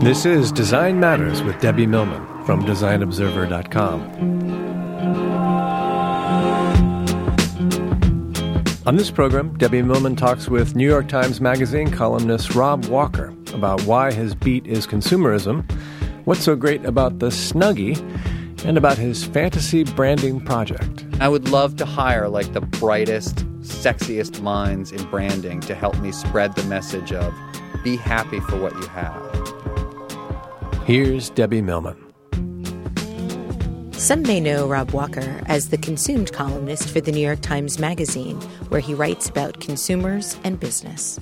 This is Design Matters with Debbie Millman from DesignObserver.com. On this program, Debbie Millman talks with New York Times Magazine columnist Rob Walker about why his beat is consumerism, what's so great about the Snuggie, and about his fantasy branding project. I would love to hire like the brightest, sexiest minds in branding to help me spread the message of be happy for what you have. Here's Debbie Millman. Some may know Rob Walker as the consumed columnist for the New York Times Magazine, where he writes about consumers and business.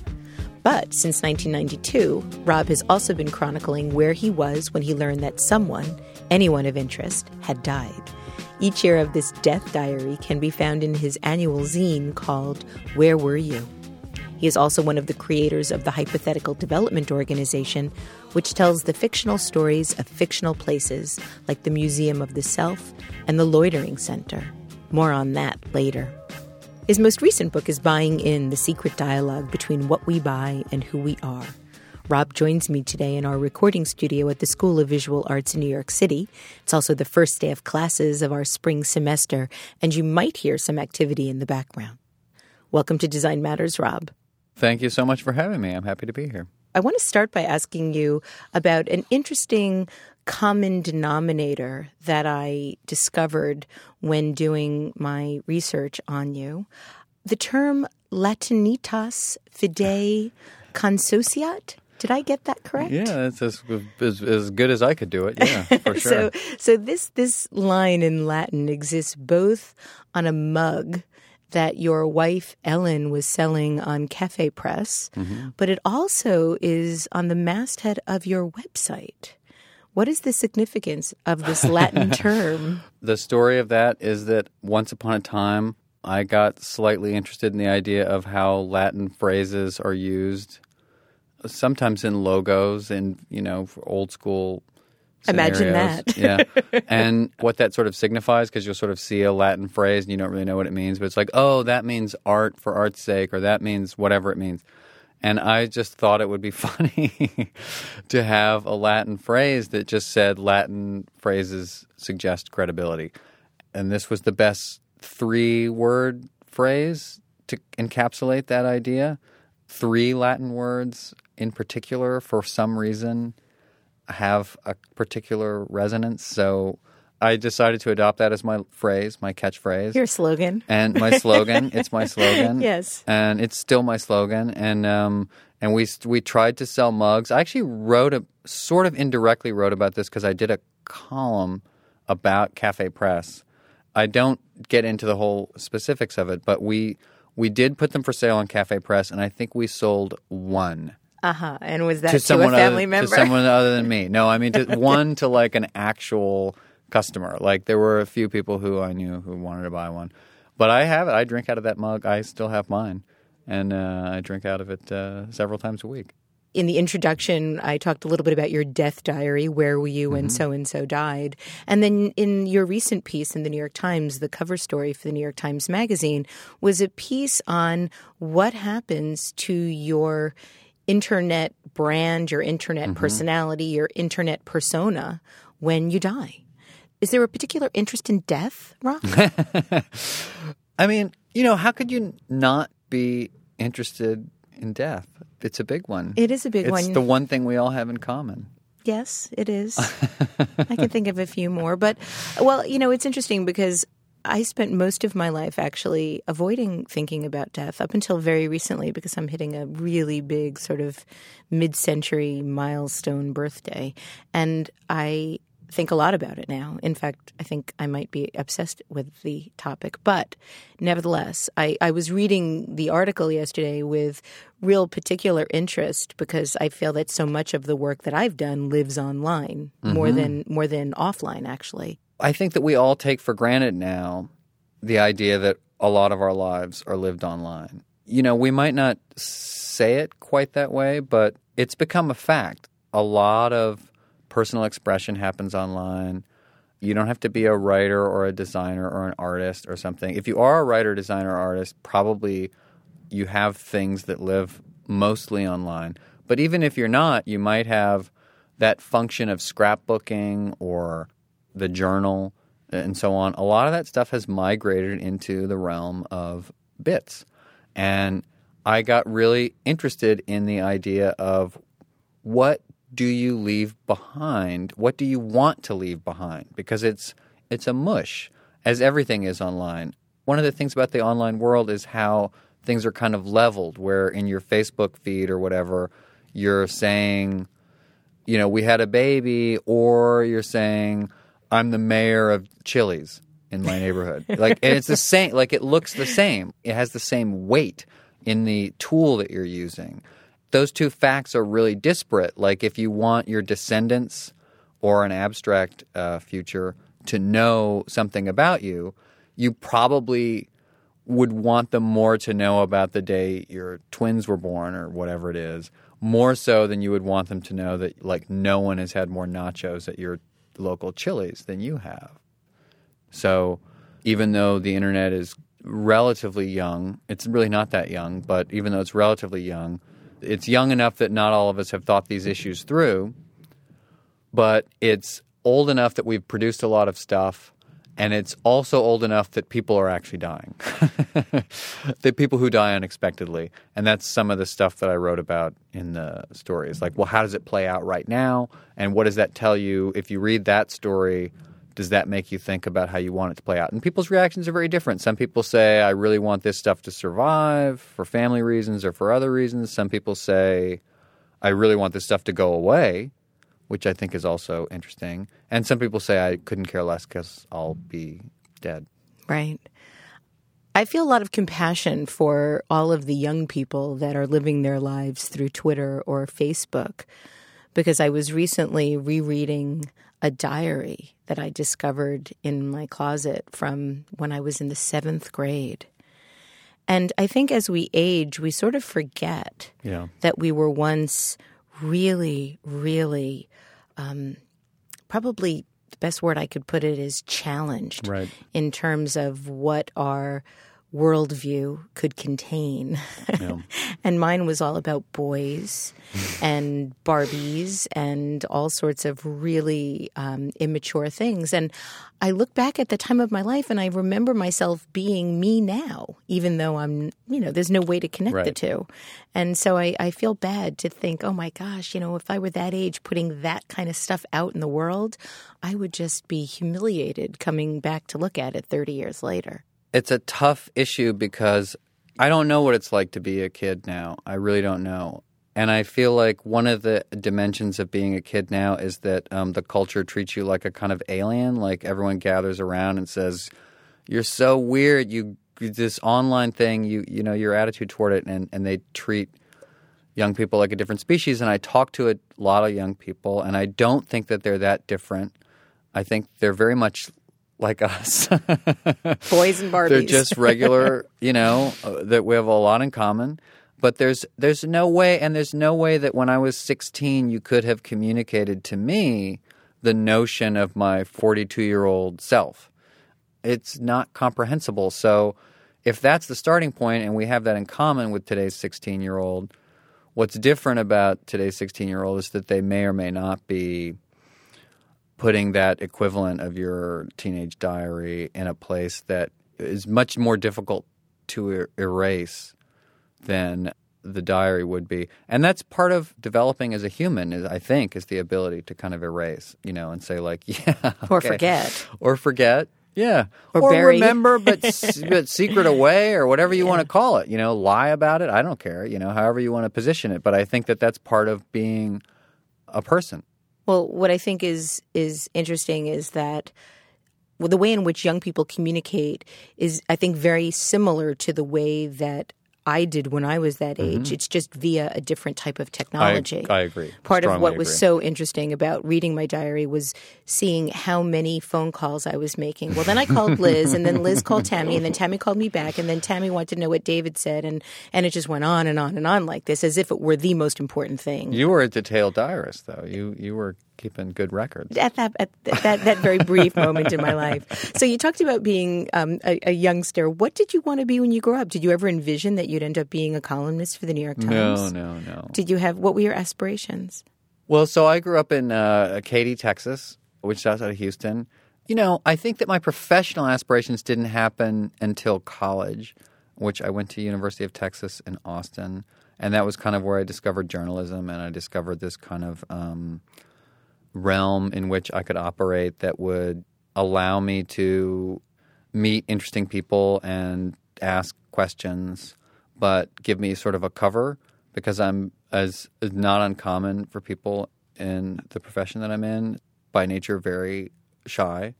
But since 1992, Rob has also been chronicling where he was when he learned that someone, anyone of interest, had died. Each year of this death diary can be found in his annual zine called Where Were You? He is also one of the creators of the Hypothetical Development Organization, which tells the fictional stories of fictional places like the Museum of the Self and the Loitering Center. More on that later. His most recent book is Buying In The Secret Dialogue Between What We Buy and Who We Are. Rob joins me today in our recording studio at the School of Visual Arts in New York City. It's also the first day of classes of our spring semester, and you might hear some activity in the background. Welcome to Design Matters, Rob. Thank you so much for having me. I'm happy to be here. I want to start by asking you about an interesting common denominator that I discovered when doing my research on you. The term Latinitas fidei consociat. Did I get that correct? Yeah, that's as, as, as good as I could do it. Yeah, for so, sure. so this this line in Latin exists both on a mug that your wife Ellen was selling on Cafe Press, mm-hmm. but it also is on the masthead of your website. What is the significance of this Latin term? The story of that is that once upon a time, I got slightly interested in the idea of how Latin phrases are used, sometimes in logos and you know old school Scenarios. Imagine that. yeah. And what that sort of signifies, because you'll sort of see a Latin phrase and you don't really know what it means, but it's like, oh, that means art for art's sake, or that means whatever it means. And I just thought it would be funny to have a Latin phrase that just said Latin phrases suggest credibility. And this was the best three word phrase to encapsulate that idea. Three Latin words in particular, for some reason, have a particular resonance. So I decided to adopt that as my phrase, my catchphrase. Your slogan. And my slogan. it's my slogan. Yes. And it's still my slogan. And um, and we we tried to sell mugs. I actually wrote a sort of indirectly wrote about this because I did a column about Cafe Press. I don't get into the whole specifics of it, but we we did put them for sale on Cafe Press, and I think we sold one. Uh huh. And was that to, to someone a family other, member? To someone other than me. No, I mean to, one to like an actual customer. Like there were a few people who I knew who wanted to buy one, but I have it. I drink out of that mug. I still have mine, and uh, I drink out of it uh, several times a week. In the introduction, I talked a little bit about your death diary. Where were you when so and so died? And then in your recent piece in the New York Times, the cover story for the New York Times Magazine was a piece on what happens to your internet brand, your internet mm-hmm. personality, your internet persona when you die. Is there a particular interest in death, Rob? I mean, you know, how could you not be interested in death? It's a big one. It is a big it's one. It's the one thing we all have in common. Yes, it is. I can think of a few more, but well, you know, it's interesting because I spent most of my life actually avoiding thinking about death up until very recently because I'm hitting a really big sort of mid century milestone birthday. And I think a lot about it now. In fact, I think I might be obsessed with the topic. But nevertheless, I, I was reading the article yesterday with real particular interest because I feel that so much of the work that I've done lives online mm-hmm. more than more than offline actually. I think that we all take for granted now the idea that a lot of our lives are lived online. You know, we might not say it quite that way, but it's become a fact. A lot of personal expression happens online. You don't have to be a writer or a designer or an artist or something. If you are a writer, designer, artist, probably you have things that live mostly online. But even if you're not, you might have that function of scrapbooking or the journal and so on. A lot of that stuff has migrated into the realm of bits. And I got really interested in the idea of what do you leave behind? What do you want to leave behind? Because it's it's a mush, as everything is online. One of the things about the online world is how things are kind of leveled, where in your Facebook feed or whatever, you're saying, you know, we had a baby, or you're saying, I'm the mayor of Chili's in my neighborhood. like, and it's the same, like, it looks the same. It has the same weight in the tool that you're using. Those two facts are really disparate. Like, if you want your descendants or an abstract uh, future to know something about you, you probably would want them more to know about the day your twins were born or whatever it is, more so than you would want them to know that like no one has had more nachos at your local Chili's than you have. So even though the internet is relatively young, it's really not that young, but even though it's relatively young, it's young enough that not all of us have thought these issues through, but it's old enough that we've produced a lot of stuff and it's also old enough that people are actually dying. the people who die unexpectedly. And that's some of the stuff that I wrote about in the story. It's like, well, how does it play out right now? And what does that tell you? If you read that story, does that make you think about how you want it to play out? And people's reactions are very different. Some people say, I really want this stuff to survive for family reasons or for other reasons. Some people say, I really want this stuff to go away which I think is also interesting. And some people say I couldn't care less because I'll be dead. Right. I feel a lot of compassion for all of the young people that are living their lives through Twitter or Facebook because I was recently rereading a diary that I discovered in my closet from when I was in the seventh grade. And I think as we age, we sort of forget yeah. that we were once really, really um, probably the best word I could put it is challenged right. in terms of what our worldview could contain. Yeah. and mine was all about boys and Barbies and all sorts of really um, immature things. And I look back at the time of my life and I remember myself being me now, even though I'm, you know, there's no way to connect right. the two. And so I, I feel bad to think, oh my gosh, you know, if I were that age putting that kind of stuff out in the world, I would just be humiliated coming back to look at it 30 years later. It's a tough issue because I don't know what it's like to be a kid now. I really don't know. And I feel like one of the dimensions of being a kid now is that um, the culture treats you like a kind of alien. Like everyone gathers around and says, "You're so weird. You this online thing. You you know your attitude toward it." And and they treat young people like a different species. And I talk to a lot of young people, and I don't think that they're that different. I think they're very much like us. Boys and Barbies. They're just regular, you know, uh, that we have a lot in common but there's there's no way and there's no way that when I was 16 you could have communicated to me the notion of my 42-year-old self. It's not comprehensible. So if that's the starting point and we have that in common with today's 16-year-old, what's different about today's 16-year-old is that they may or may not be putting that equivalent of your teenage diary in a place that is much more difficult to er- erase than the diary would be. And that's part of developing as a human, is, I think, is the ability to kind of erase, you know, and say, like, yeah. Okay. Or forget. Or forget. Yeah. Or, or remember, but, but secret away or whatever you yeah. want to call it. You know, lie about it. I don't care, you know, however you want to position it. But I think that that's part of being a person. Well, what I think is is interesting is that well, the way in which young people communicate is, I think, very similar to the way that I did when I was that age. Mm-hmm. It's just via a different type of technology. I, I agree. Part Strongly of what was so interesting about reading my diary was seeing how many phone calls I was making. Well, then I called Liz, and then Liz called Tammy, and then Tammy called me back, and then Tammy wanted to know what David said, and and it just went on and on and on like this, as if it were the most important thing. You were a detailed diarist, though. You you were keeping good records. At that, at that, that very brief moment in my life. So you talked about being um, a, a, youngster. What did you want to be when you grew up? Did you ever envision that you'd end up being a columnist for the New York Times? No, no, no. Did you have, what were your aspirations? Well, so I grew up in uh, Katy, Texas, which is outside of Houston. You know, I think that my professional aspirations didn't happen until college, which I went to University of Texas in Austin, and that was kind of where I discovered journalism, and I discovered this kind of um, realm in which I could operate that would allow me to meet interesting people and ask questions, but give me sort of a cover because I'm as not uncommon for people in the profession that I'm in by nature very shy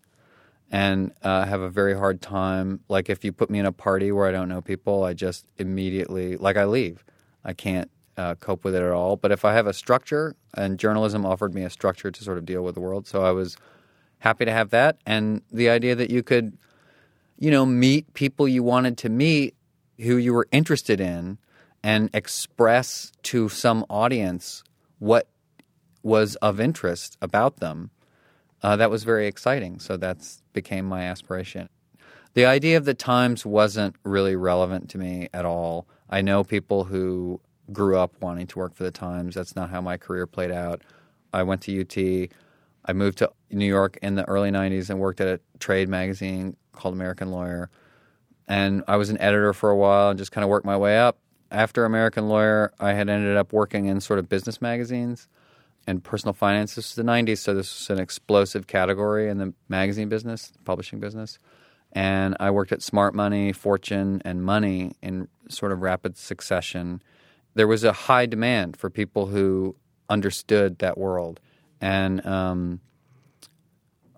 and uh, have a very hard time. Like if you put me in a party where I don't know people, I just immediately like I leave. I can't uh, cope with it at all. But if I have a structure, and journalism offered me a structure to sort of deal with the world, so I was happy to have that, and the idea that you could, you know, meet people you wanted to meet, who you were interested in, and express to some audience what was of interest about them uh, that was very exciting. So that's became my aspiration. The idea of the Times wasn't really relevant to me at all. I know people who grew up wanting to work for the Times. That's not how my career played out. I went to UT. I moved to New York in the early 90s and worked at a trade magazine called American Lawyer. And I was an editor for a while and just kind of worked my way up. After American Lawyer, I had ended up working in sort of business magazines and personal finance. This was the 90s, so this was an explosive category in the magazine business, publishing business. And I worked at Smart Money, Fortune, and Money in sort of rapid succession. There was a high demand for people who understood that world. And um,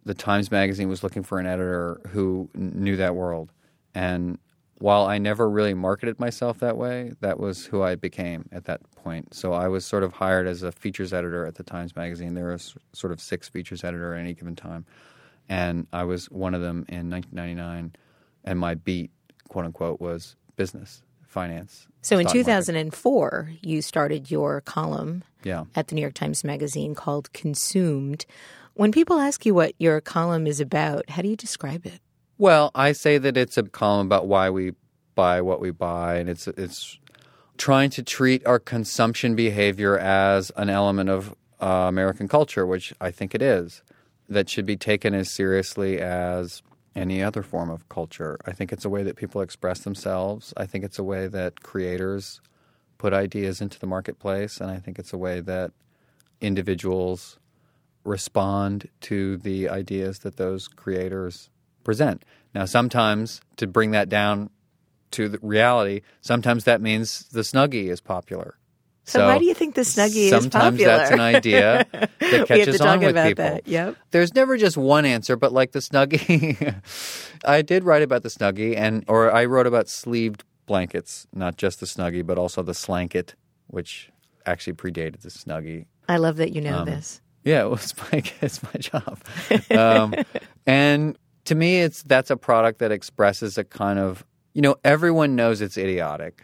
the Times Magazine was looking for an editor who knew that world. And while I never really marketed myself that way, that was who I became at that point. So I was sort of hired as a features editor at the Times Magazine. There was sort of six features editor at any given time, and I was one of them in 1999. And my beat, quote unquote, was business, finance. So in 2004, market. you started your column yeah. at the New York Times Magazine called Consumed. When people ask you what your column is about, how do you describe it? Well, I say that it's a column about why we buy what we buy, and it's it's trying to treat our consumption behavior as an element of uh, American culture, which I think it is, that should be taken as seriously as any other form of culture. I think it's a way that people express themselves. I think it's a way that creators put ideas into the marketplace, and I think it's a way that individuals respond to the ideas that those creators present. Now, sometimes to bring that down to reality, sometimes that means the Snuggie is popular. So, so why do you think the Snuggie is popular? Sometimes that's an idea that catches on with people. That. Yep. There's never just one answer, but like the Snuggie, I did write about the Snuggie, and or I wrote about sleeved blankets, not just the Snuggie, but also the Slanket, which actually predated the Snuggie. I love that you know um, this. Yeah, it was my it's my job, um, and to me, it's that's a product that expresses a kind of you know everyone knows it's idiotic,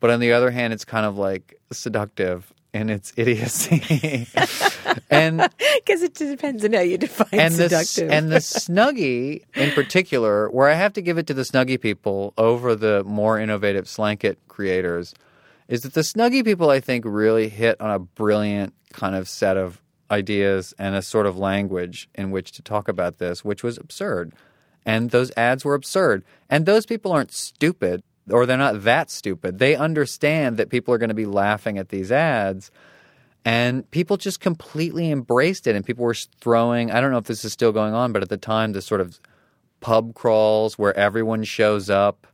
but on the other hand, it's kind of like seductive and its idiocy, and because it depends on how you define and seductive. The, and the snuggie in particular, where I have to give it to the snuggie people over the more innovative slanket creators, is that the snuggie people I think really hit on a brilliant kind of set of ideas and a sort of language in which to talk about this, which was absurd. And those ads were absurd. And those people aren't stupid, or they're not that stupid. They understand that people are going to be laughing at these ads. And people just completely embraced it. And people were throwing, I don't know if this is still going on, but at the time, the sort of pub crawls where everyone shows up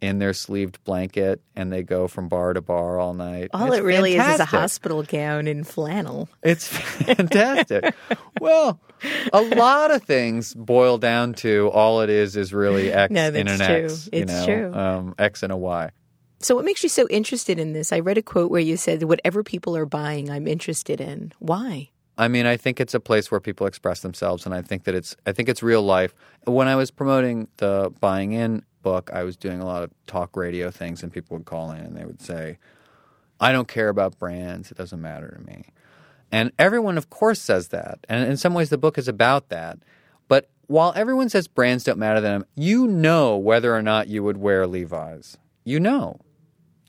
in their sleeved blanket and they go from bar to bar all night. All it's it really fantastic. is is a hospital gown in flannel. It's fantastic. well, a lot of things boil down to all it is is really X no, in an true. X. It's know, true. Um, X and a Y. So, what makes you so interested in this? I read a quote where you said, Whatever people are buying, I'm interested in. Why? I mean, I think it's a place where people express themselves, and I think that it's I think it's real life. When I was promoting the buying in book, I was doing a lot of talk radio things, and people would call in and they would say, "I don't care about brands; it doesn't matter to me." And everyone, of course, says that. And in some ways, the book is about that. But while everyone says brands don't matter to them, you know whether or not you would wear Levi's. You know.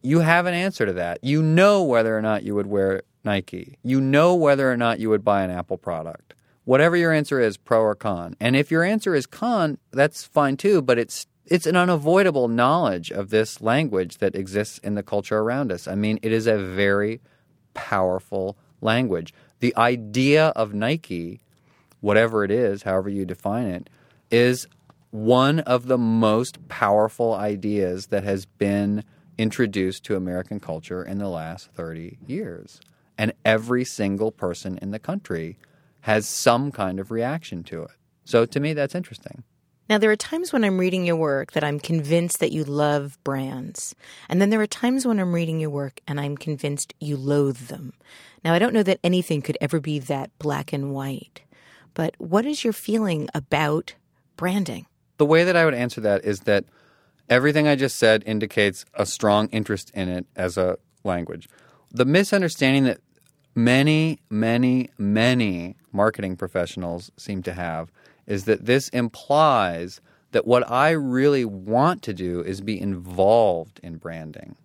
You have an answer to that. You know whether or not you would wear Nike. You know whether or not you would buy an Apple product. Whatever your answer is, pro or con. And if your answer is con, that's fine too, but it's it's an unavoidable knowledge of this language that exists in the culture around us. I mean, it is a very powerful language. The idea of Nike, whatever it is, however you define it, is one of the most powerful ideas that has been introduced to American culture in the last 30 years. And every single person in the country has some kind of reaction to it. So to me, that's interesting. Now, there are times when I'm reading your work that I'm convinced that you love brands. And then there are times when I'm reading your work and I'm convinced you loathe them. Now, I don't know that anything could ever be that black and white, but what is your feeling about branding? The way that I would answer that is that everything I just said indicates a strong interest in it as a language. The misunderstanding that many, many, many marketing professionals seem to have is that this implies that what I really want to do is be involved in branding.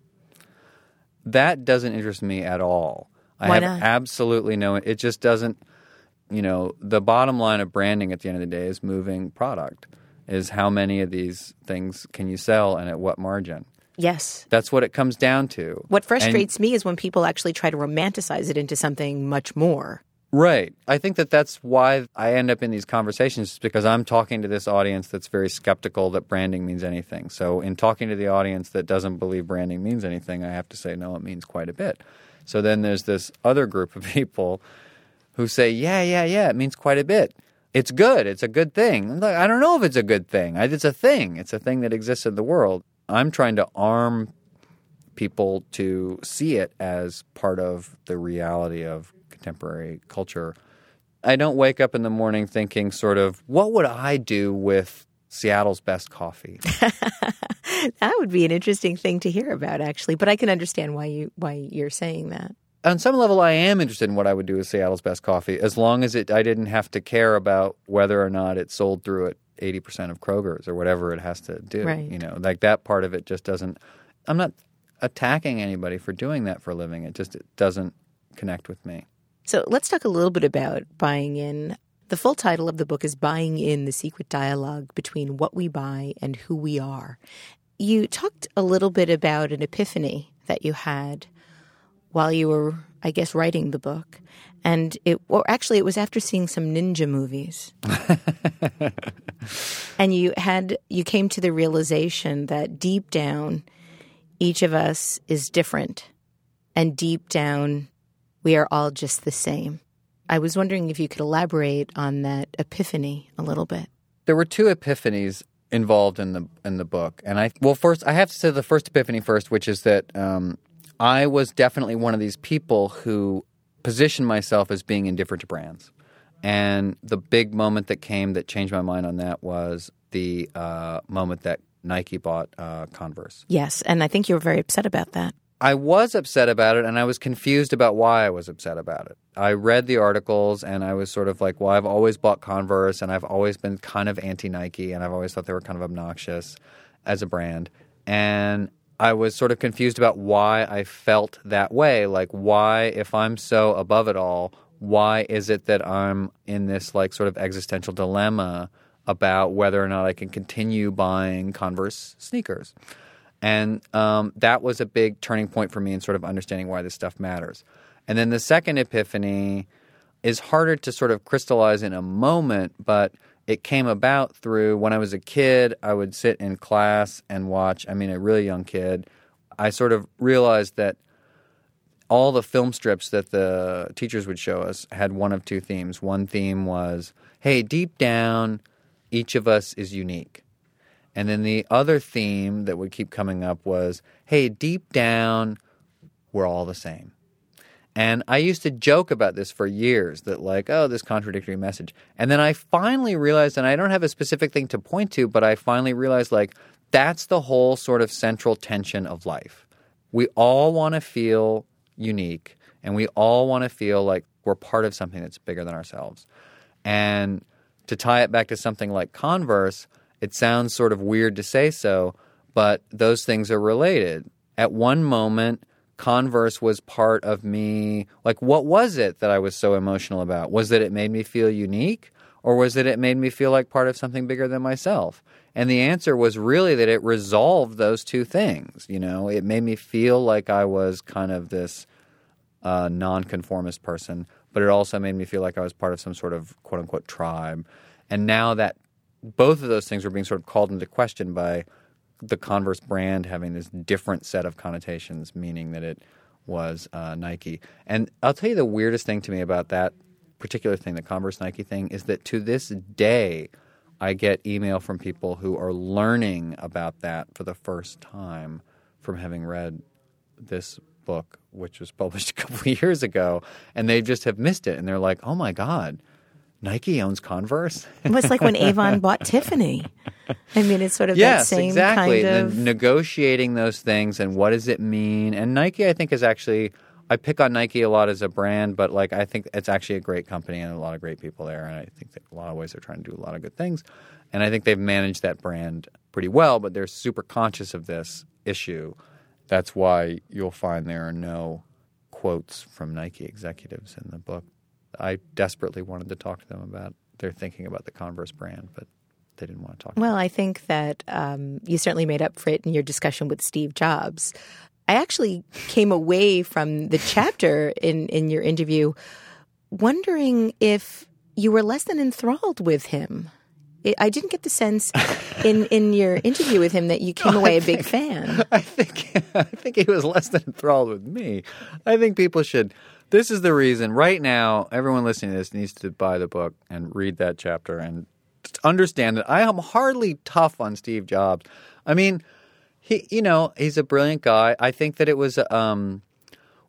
That doesn't interest me at all. I Why have not? absolutely no it just doesn't you know, the bottom line of branding at the end of the day is moving product. Is how many of these things can you sell and at what margin? Yes. That's what it comes down to. What And- frustrates me is when people actually try to romanticize it into something much more. Right. I think that that's why I end up in these conversations because I'm talking to this audience that's very skeptical that branding means anything. So in talking to the audience that doesn't believe branding means anything, I have to say no, it means quite a bit. So then there's this other group of people who say, yeah, yeah, yeah, it means quite a bit. It's good. It's a good thing. I don't know if it's a good thing. It's a thing. It's a thing that exists in the world. I'm trying to arm people to see it as part of the reality of contemporary culture. I don't wake up in the morning thinking, sort of, what would I do with Seattle's best coffee? That would be an interesting thing to hear about, actually. But I can understand why you why you're saying that. On some level, I am interested in what I would do with Seattle's best coffee, as long as it I didn't have to care about whether or not it sold through at eighty percent of Kroger's or whatever it has to do. Right. You know, like that part of it just doesn't. I'm not attacking anybody for doing that for a living. It just it doesn't connect with me. So let's talk a little bit about buying in. The full title of the book is Buying in the Secret Dialogue Between What We Buy and Who We Are. You talked a little bit about an epiphany that you had while you were, I guess, writing the book. And it, or actually, it was after seeing some ninja movies. and you had, you came to the realization that deep down, each of us is different. And deep down, we are all just the same. I was wondering if you could elaborate on that epiphany a little bit. there were two epiphanies involved in the in the book, and I well first I have to say the first epiphany first, which is that um, I was definitely one of these people who positioned myself as being indifferent to brands, and the big moment that came that changed my mind on that was the uh, moment that Nike bought uh, Converse. Yes, and I think you were very upset about that. I was upset about it and I was confused about why I was upset about it. I read the articles and I was sort of like, well, I've always bought Converse and I've always been kind of anti Nike and I've always thought they were kind of obnoxious as a brand. And I was sort of confused about why I felt that way. Like, why, if I'm so above it all, why is it that I'm in this like sort of existential dilemma about whether or not I can continue buying Converse sneakers? And um, that was a big turning point for me in sort of understanding why this stuff matters. And then the second epiphany is harder to sort of crystallize in a moment, but it came about through when I was a kid, I would sit in class and watch, I mean, a really young kid. I sort of realized that all the film strips that the teachers would show us had one of two themes. One theme was, hey, deep down, each of us is unique. And then the other theme that would keep coming up was, hey, deep down, we're all the same. And I used to joke about this for years that, like, oh, this contradictory message. And then I finally realized, and I don't have a specific thing to point to, but I finally realized, like, that's the whole sort of central tension of life. We all want to feel unique, and we all want to feel like we're part of something that's bigger than ourselves. And to tie it back to something like Converse, it sounds sort of weird to say so, but those things are related. At one moment, Converse was part of me. Like, what was it that I was so emotional about? Was that it made me feel unique? Or was it it made me feel like part of something bigger than myself? And the answer was really that it resolved those two things. You know, it made me feel like I was kind of this uh, nonconformist person, but it also made me feel like I was part of some sort of quote unquote tribe. And now that both of those things were being sort of called into question by the Converse brand having this different set of connotations, meaning that it was uh, Nike. And I'll tell you the weirdest thing to me about that particular thing, the Converse Nike thing, is that to this day, I get email from people who are learning about that for the first time from having read this book, which was published a couple of years ago, and they just have missed it. And they're like, oh my God, Nike owns Converse? it was like when Avon bought Tiffany. I mean, it's sort of yes, that same exactly. kind of. The negotiating those things and what does it mean? And Nike, I think, is actually. I pick on Nike a lot as a brand, but like I think it's actually a great company and a lot of great people there, and I think that a lot of ways they're trying to do a lot of good things, and I think they've managed that brand pretty well. But they're super conscious of this issue. That's why you'll find there are no quotes from Nike executives in the book. I desperately wanted to talk to them about their thinking about the Converse brand, but they didn't want to talk. Well, I think that um, you certainly made up for it in your discussion with Steve Jobs. I actually came away from the chapter in, in your interview wondering if you were less than enthralled with him. I didn't get the sense in, in your interview with him that you came away a big fan. I think I think he was less than enthralled with me. I think people should. This is the reason. Right now, everyone listening to this needs to buy the book and read that chapter and understand that I am hardly tough on Steve Jobs. I mean, he, you know, he's a brilliant guy. I think that it was, um,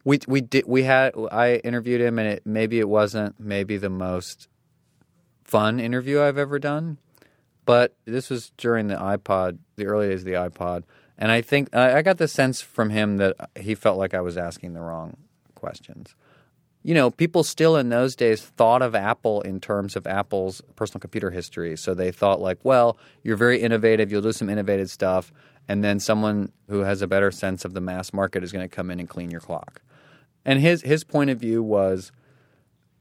we we did we had I interviewed him and it maybe it wasn't maybe the most fun interview I've ever done, but this was during the iPod, the early days of the iPod, and I think I, I got the sense from him that he felt like I was asking the wrong questions you know, people still in those days thought of Apple in terms of Apple's personal computer history. So they thought, like, well, you're very innovative, you'll do some innovative stuff, and then someone who has a better sense of the mass market is going to come in and clean your clock. And his, his point of view was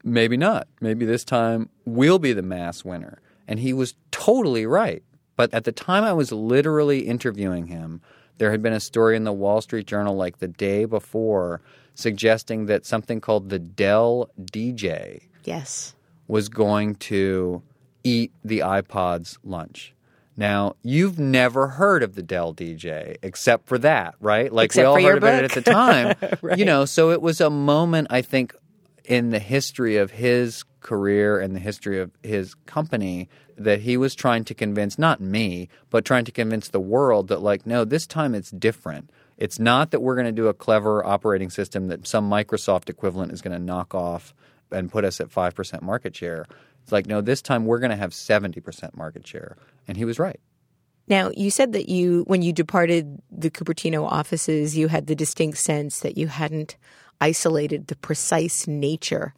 maybe not. Maybe this time we'll be the mass winner. And he was totally right. But at the time I was literally interviewing him, there had been a story in the Wall Street Journal like the day before suggesting that something called the Dell DJ Yes. was going to eat the iPod's lunch. Now, you've never heard of the Dell DJ except for that, right? Like Except we all heard about it at the time. Right. You know, so it was a moment I think in the history of his career and the history of his company that he was trying to convince not me, but trying to convince the world that like no, this time it's different. It's not that we're going to do a clever operating system that some Microsoft equivalent is going to knock off and put us at 5% market share. It's like no, this time we're going to have 70% market share. And he was right. Now, you said that you, when you departed the Cupertino offices, you had the distinct sense that you hadn't isolated the precise nature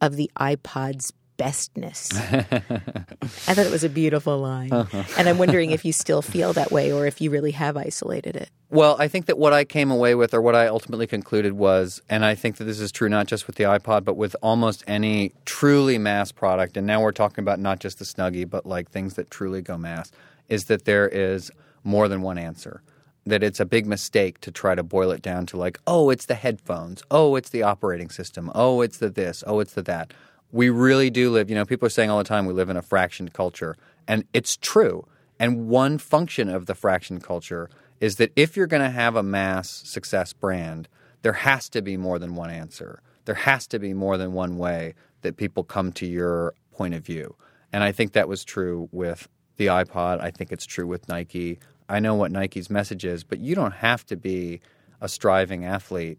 of the iPod's bestness. I thought it was a beautiful line. Uh-huh. And I'm wondering if you still feel that way or if you really have isolated it. Well, I think that what I came away with, or what I ultimately concluded was, and I think that this is true not just with the iPod, but with almost any truly mass product, and now we're talking about not just the Snuggie, but like things that truly go mass, is that there is more than one answer. That it's a big mistake to try to boil it down to like, oh, it's the headphones, oh, it's the operating system, oh, it's the this, oh, it's the that. We really do live, you know, people are saying all the time we live in a fractioned culture, and it's true. And one function of the fraction culture is that if you're going to have a mass success brand, there has to be more than one answer. There has to be more than one way that people come to your point of view. And I think that was true with the iPod. I think it's true with Nike. I know what Nike's message is, but you don't have to be a striving athlete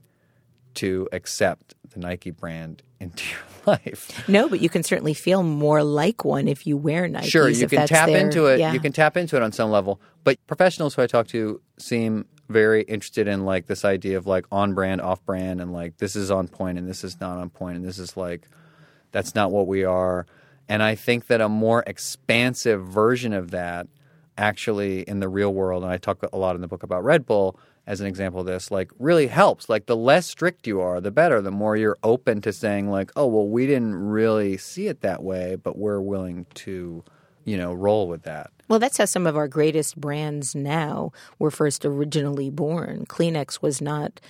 to accept the Nike brand into your life. No, but you can certainly feel more like one if you wear Nikes. Sure, you can tap their- into it. Yeah. You can tap into it on some level. But professionals who I talk to seem very interested in like this idea of like on brand, off brand, and like this is on point and this is not on point, and this is like that's not what we are. And I think that a more expansive version of that actually in the real world, and I talk a lot in the book about Red Bull as an example of this, like really helps. Like the less strict you are, the better. The more you're open to saying, like, oh, well, we didn't really see it that way, but we're willing to, you know, roll with that. Well, that's how some of our greatest brands now were first originally born. Kleenex was not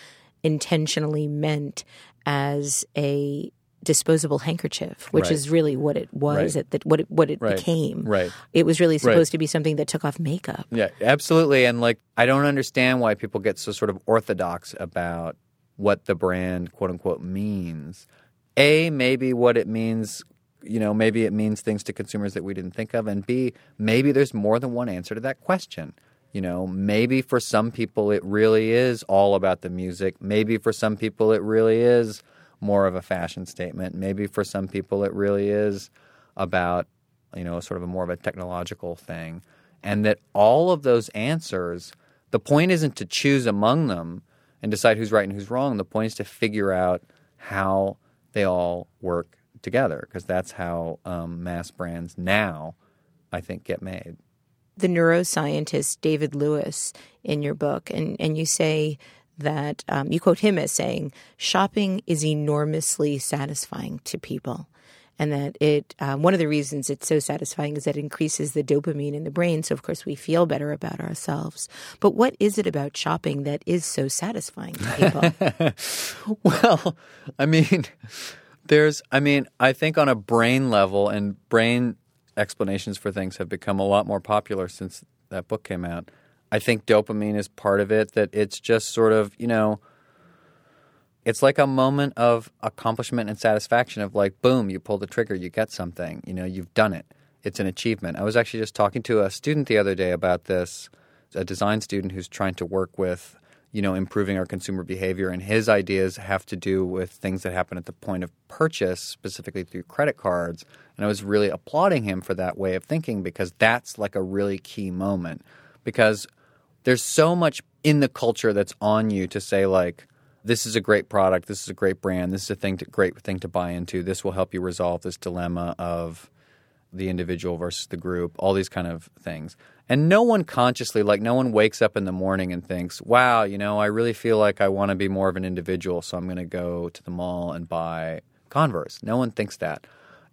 intentionally meant as a disposable handkerchief, which Right. is really what it was, Right. that what it, what it Right. became. Right. It was really supposed to be something that took off makeup. Yeah, absolutely. And like, I don't understand why people get so sort of orthodox about what the brand, quote unquote, means. A, maybe what it means, you know, maybe it means things to consumers that we didn't think of. And B, maybe there's more than one answer to that question. You know, maybe for some people it really is all about the music. Maybe for some people it really is more of a fashion statement. Maybe for some people it really is about, you know, sort of a more of a technological thing. And that all of those answers, the point isn't to choose among them and decide who's right and who's wrong. The point is to figure out how they all work together because that's how um, mass brands now, I think, get made. the neuroscientist David Lewis in your book, and, and you say that um, you quote him as saying, shopping is enormously satisfying to people. And that it, um, one of the reasons it's so satisfying is that it increases the dopamine in the brain. So, of course, we feel better about ourselves. But what is it about shopping that is so satisfying to people? Well, I mean, there's, I mean, I think on a brain level, and brain explanations for things have become a lot more popular since that book came out. I think dopamine is part of it, that it's just sort of, you know, it's like a moment of accomplishment and satisfaction of like, boom, you pull the trigger, you get something, you know, you've done it. It's an achievement. I was actually just talking to a student the other day about this, a design student who's trying to work with, you know, improving our consumer behavior. And his ideas have to do with things that happen at the point of purchase, specifically through credit cards. And I was really applauding him for that way of thinking because that's like a really key moment. Because there's so much in the culture that's on you to say like this is a great product this is a great brand this is a thing to, great thing to buy into. This will help you resolve this dilemma of the individual versus the group all these kind of things. And no one consciously like no one wakes up in the morning and thinks wow you know i really feel like i want to be more of an individual so i'm going to go to the mall and buy converse. No one thinks that.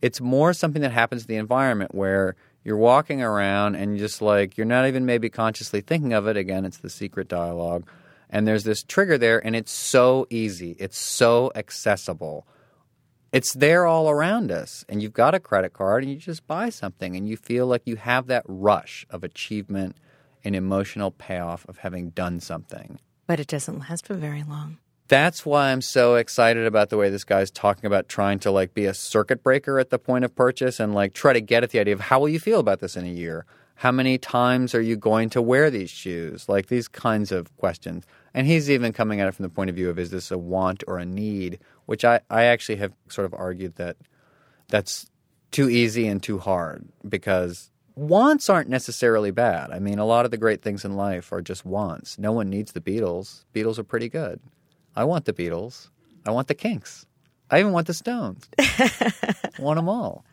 It's more something that happens to the environment where you're walking around and just like you're not even maybe consciously thinking of it. Again it's the secret dialogue. And there's this trigger there and it's so easy. It's so accessible. It's there all around us and you've got a credit card and you just buy something and you feel like you have that rush of achievement and emotional payoff of having done something. But it doesn't last for very long. That's why I'm so excited about the way this guy's talking about trying to like be a circuit breaker at the point of purchase and like try to get at the idea of how will you feel about this in a year? How many times are you going to wear these shoes? Like these kinds of questions. And he's even coming at it from the point of view of is this a want or a need, which I, I actually have sort of argued that that's too easy and too hard because wants aren't necessarily bad. I mean, a lot of the great things in life are just wants. No one needs the Beatles. Beatles are pretty good. I want the Beatles. I want the Kinks. I even want the Stones. I want them all.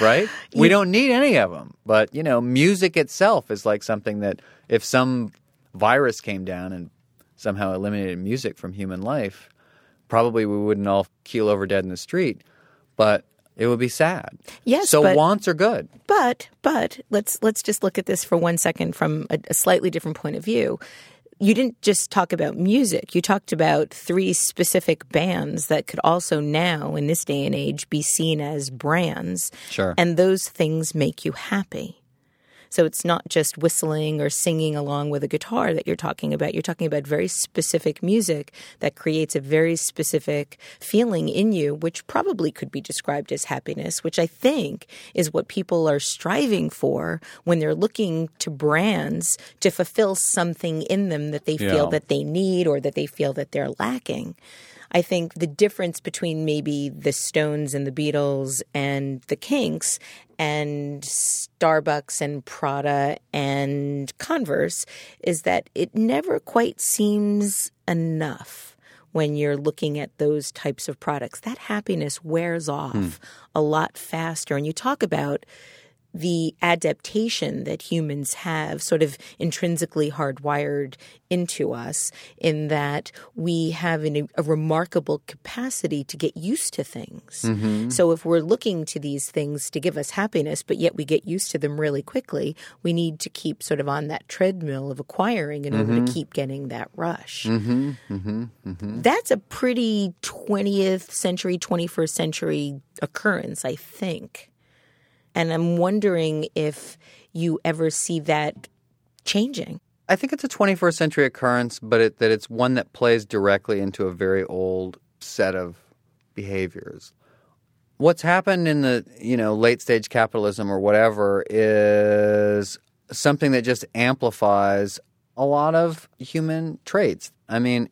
Right? We don't need any of them. But, you know, music itself is like something that if some virus came down and somehow eliminated music from human life, probably we wouldn't all keel over dead in the street. But it would be sad. Yes, So but- wants are good. But but let's let's just look at this for one second from a, a slightly different point of view. You didn't just talk about music. You talked about three specific bands that could also now, in this day and age, be seen as brands. Sure. And those things make you happy. So it's not just whistling or singing along with a guitar that you're talking about. You're talking about very specific music that creates a very specific feeling in you, which probably could be described as happiness, which I think is what people are striving for when they're looking to brands to fulfill something in them that they feel that they need or that they feel that they're lacking. I think the difference between maybe the Stones and the Beatles and the Kinks and Starbucks and Prada and Converse is that it never quite seems enough when you're looking at those types of products. That happiness wears off hmm. a lot faster. And you talk about the adaptation that humans have sort of intrinsically hardwired into us in that we have an, a remarkable capacity to get used to things. Mm-hmm. So if we're looking to these things to give us happiness, but yet we get used to them really quickly, we need to keep sort of on that treadmill of acquiring in mm-hmm. order to mm-hmm. keep getting that rush. Mm-hmm. mm-hmm. mm-hmm. That's a pretty 20th century, 21st century occurrence, I think. And I'm wondering if you ever see that changing. I think it's a 21st century occurrence, but it, that it's one that plays directly into a very old set of behaviors. What's happened in the you know late stage capitalism or whatever is something that just amplifies a lot of human traits. I mean,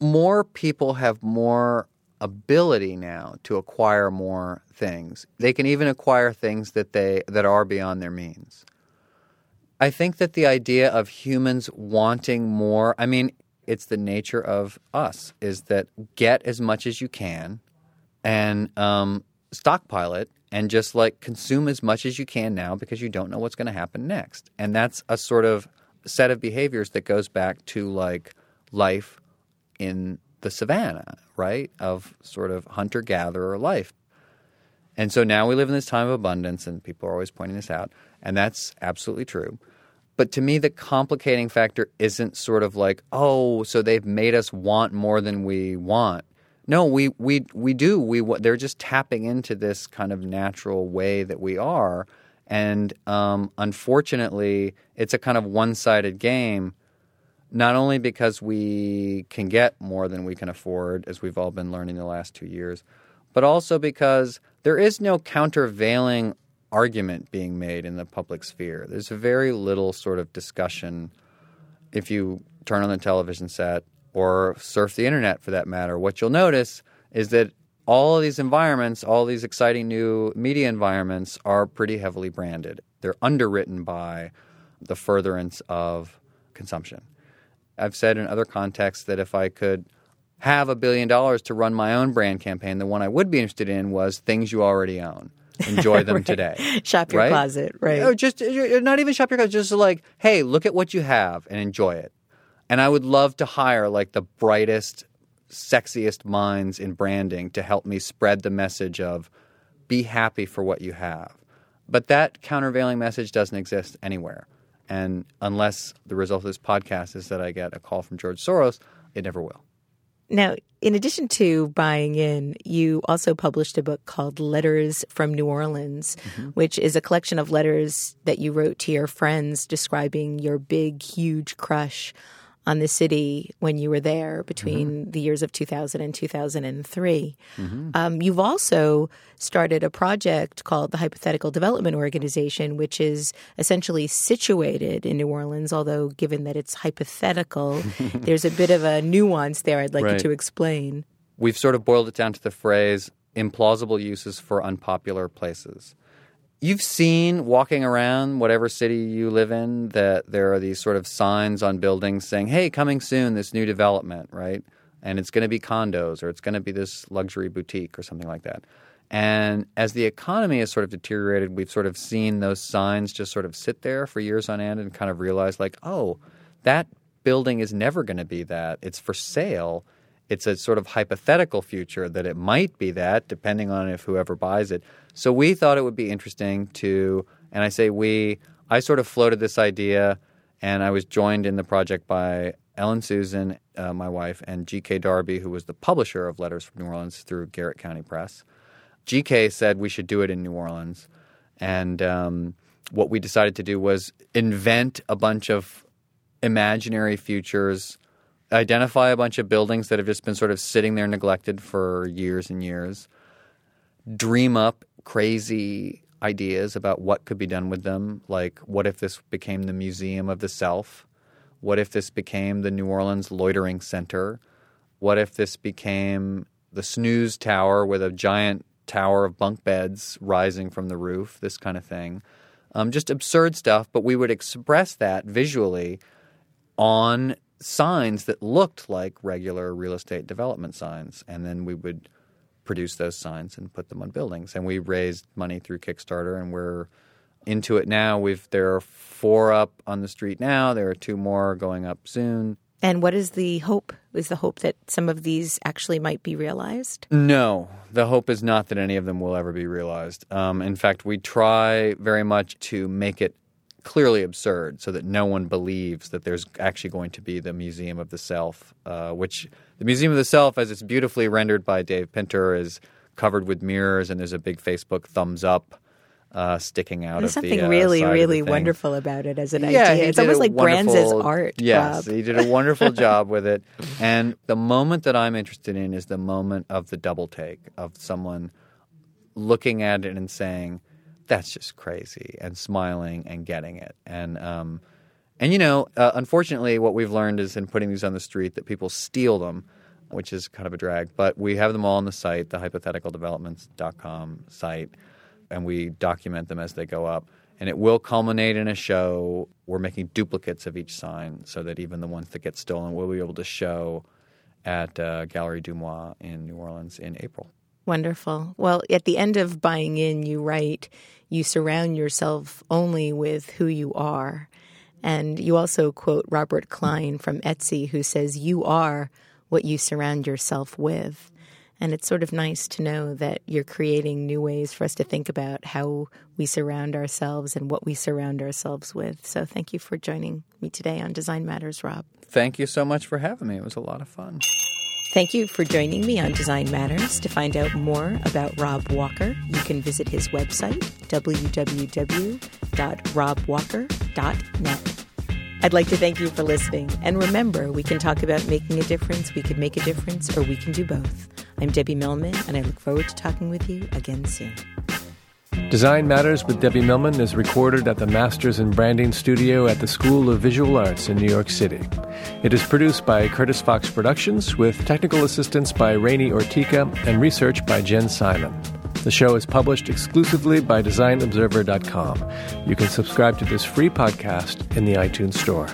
more people have more ability now to acquire more things. They can even acquire things that they that are beyond their means. I think that the idea of humans wanting more, I mean, it's the nature of us is that get as much as you can and um, stockpile it and just like consume as much as you can now because you don't know what's going to happen next. And that's a sort of set of behaviors that goes back to like life in the savannah, right? Of sort of hunter gatherer life. And so now we live in this time of abundance, and people are always pointing this out, and that's absolutely true. But to me, the complicating factor isn't sort of like, oh, so they've made us want more than we want. No, we we we do. We they're just tapping into this kind of natural way that we are, and um, unfortunately, it's a kind of one-sided game not only because we can get more than we can afford, as we've all been learning the last two years, but also because there is no countervailing argument being made in the public sphere. There's very little sort of discussion if you turn on the television set or surf the internet for that matter. What you'll notice is that all of these environments, all these exciting new media environments are pretty heavily branded. They're underwritten by the furtherance of consumption. I've said in other contexts that if I could have a billion dollars to run my own brand campaign, the one I would be interested in was things you already own. Enjoy them right. today. Shop your right? closet, right? Oh, just uh, not even shop your closet. Just like, hey, look at what you have and enjoy it. And I would love to hire like the brightest, sexiest minds in branding to help me spread the message of be happy for what you have. But that countervailing message doesn't exist anywhere. And unless the result of this podcast is that I get a call from George Soros, it never will. Now, in addition to buying in, you also published a book called Letters from New Orleans, mm-hmm. which is a collection of letters that you wrote to your friends describing your big, huge crush on the city when you were there between mm-hmm. the years of 2000 and 2003. Mm-hmm. Um, you've also started a project called the Hypothetical Development Organization, which is essentially situated in New Orleans, although given that it's hypothetical, there's a bit of a nuance there I'd like right. you to explain. We've sort of boiled it down to the phrase implausible uses for unpopular places. You've seen walking around whatever city you live in that there are these sort of signs on buildings saying, hey, coming soon, this new development, right? And it's going to be condos or it's going to be this luxury boutique or something like that. And as the economy has sort of deteriorated, we've sort of seen those signs just sort of sit there for years on end and kind of realize, like, oh, that building is never going to be that. It's for sale. It's a sort of hypothetical future that it might be that, depending on if whoever buys it. So we thought it would be interesting to, and I say we, I sort of floated this idea, and I was joined in the project by Ellen Susan, uh, my wife, and G.K. Darby, who was the publisher of Letters from New Orleans through Garrett County Press. G.K. said we should do it in New Orleans, and um, what we decided to do was invent a bunch of imaginary futures, identify a bunch of buildings that have just been sort of sitting there neglected for years and years, dream up crazy ideas about what could be done with them. Like, what if this became the Museum of the Self? What if this became the New Orleans Loitering Center? What if this became the snooze tower with a giant tower of bunk beds rising from the roof? This kind of thing. Um, just absurd stuff, but we would express that visually on signs that looked like regular real estate development signs. And then we would produce those signs and put them on buildings. And we raised money through Kickstarter, and we're into it now. We've there are four up on the street now. There are two more going up soon. And what is the hope? Is the hope that some of these actually might be realized? No, the hope is not that any of them will ever be realized. Um, in fact, we try very much to make it clearly absurd so that no one believes that there's actually going to be the Museum of the Self, uh, which the Museum of the Self, as it's beautifully rendered by Dave Pinter, is covered with mirrors and there's a big Facebook thumbs up. Uh, sticking out There's of something the uh, really, of really the wonderful about it as an Yeah, idea. It's almost like brands as art. Yes, he did a wonderful job with it. And the moment that I'm interested in is the moment of the double take of someone looking at it and saying, "That's just crazy," and smiling and getting it. And um, and you know, uh, unfortunately, what we've learned is in putting these on the street that people steal them, which is kind of a drag. But we have them all on the site, the hypotheticaldevelopments.com site, and we document them as they go up. And it will culminate in a show. We're making duplicates of each sign so that even the ones that get stolen, we'll be able to show at uh, Gallery Dumois in New Orleans in April. Wonderful. Well, at the end of buying in, you write, you surround yourself only with who you are. And you also quote Rob Kalin from Etsy, who says, You are what you surround yourself with. And it's sort of nice to know that you're creating new ways for us to think about how we surround ourselves and what we surround ourselves with. So thank you for joining me today on Design Matters, Rob. Thank you so much for having me. It was a lot of fun. Thank you for joining me on Design Matters. To find out more about Rob Walker, you can visit his website, www.robwalker.net. I'd like to thank you for listening. And remember, we can talk about making a difference, we can make a difference, or we can do both. I'm Debbie Millman, and I look forward to talking with you again soon. Design Matters with Debbie Millman is recorded at the Masters in Branding Studio at the School of Visual Arts in New York City. It is produced by Curtis Fox Productions with technical assistance by Rainey Ortica and research by Jen Simon. The show is published exclusively by DesignObserver.com. You can subscribe to this free podcast in the iTunes Store.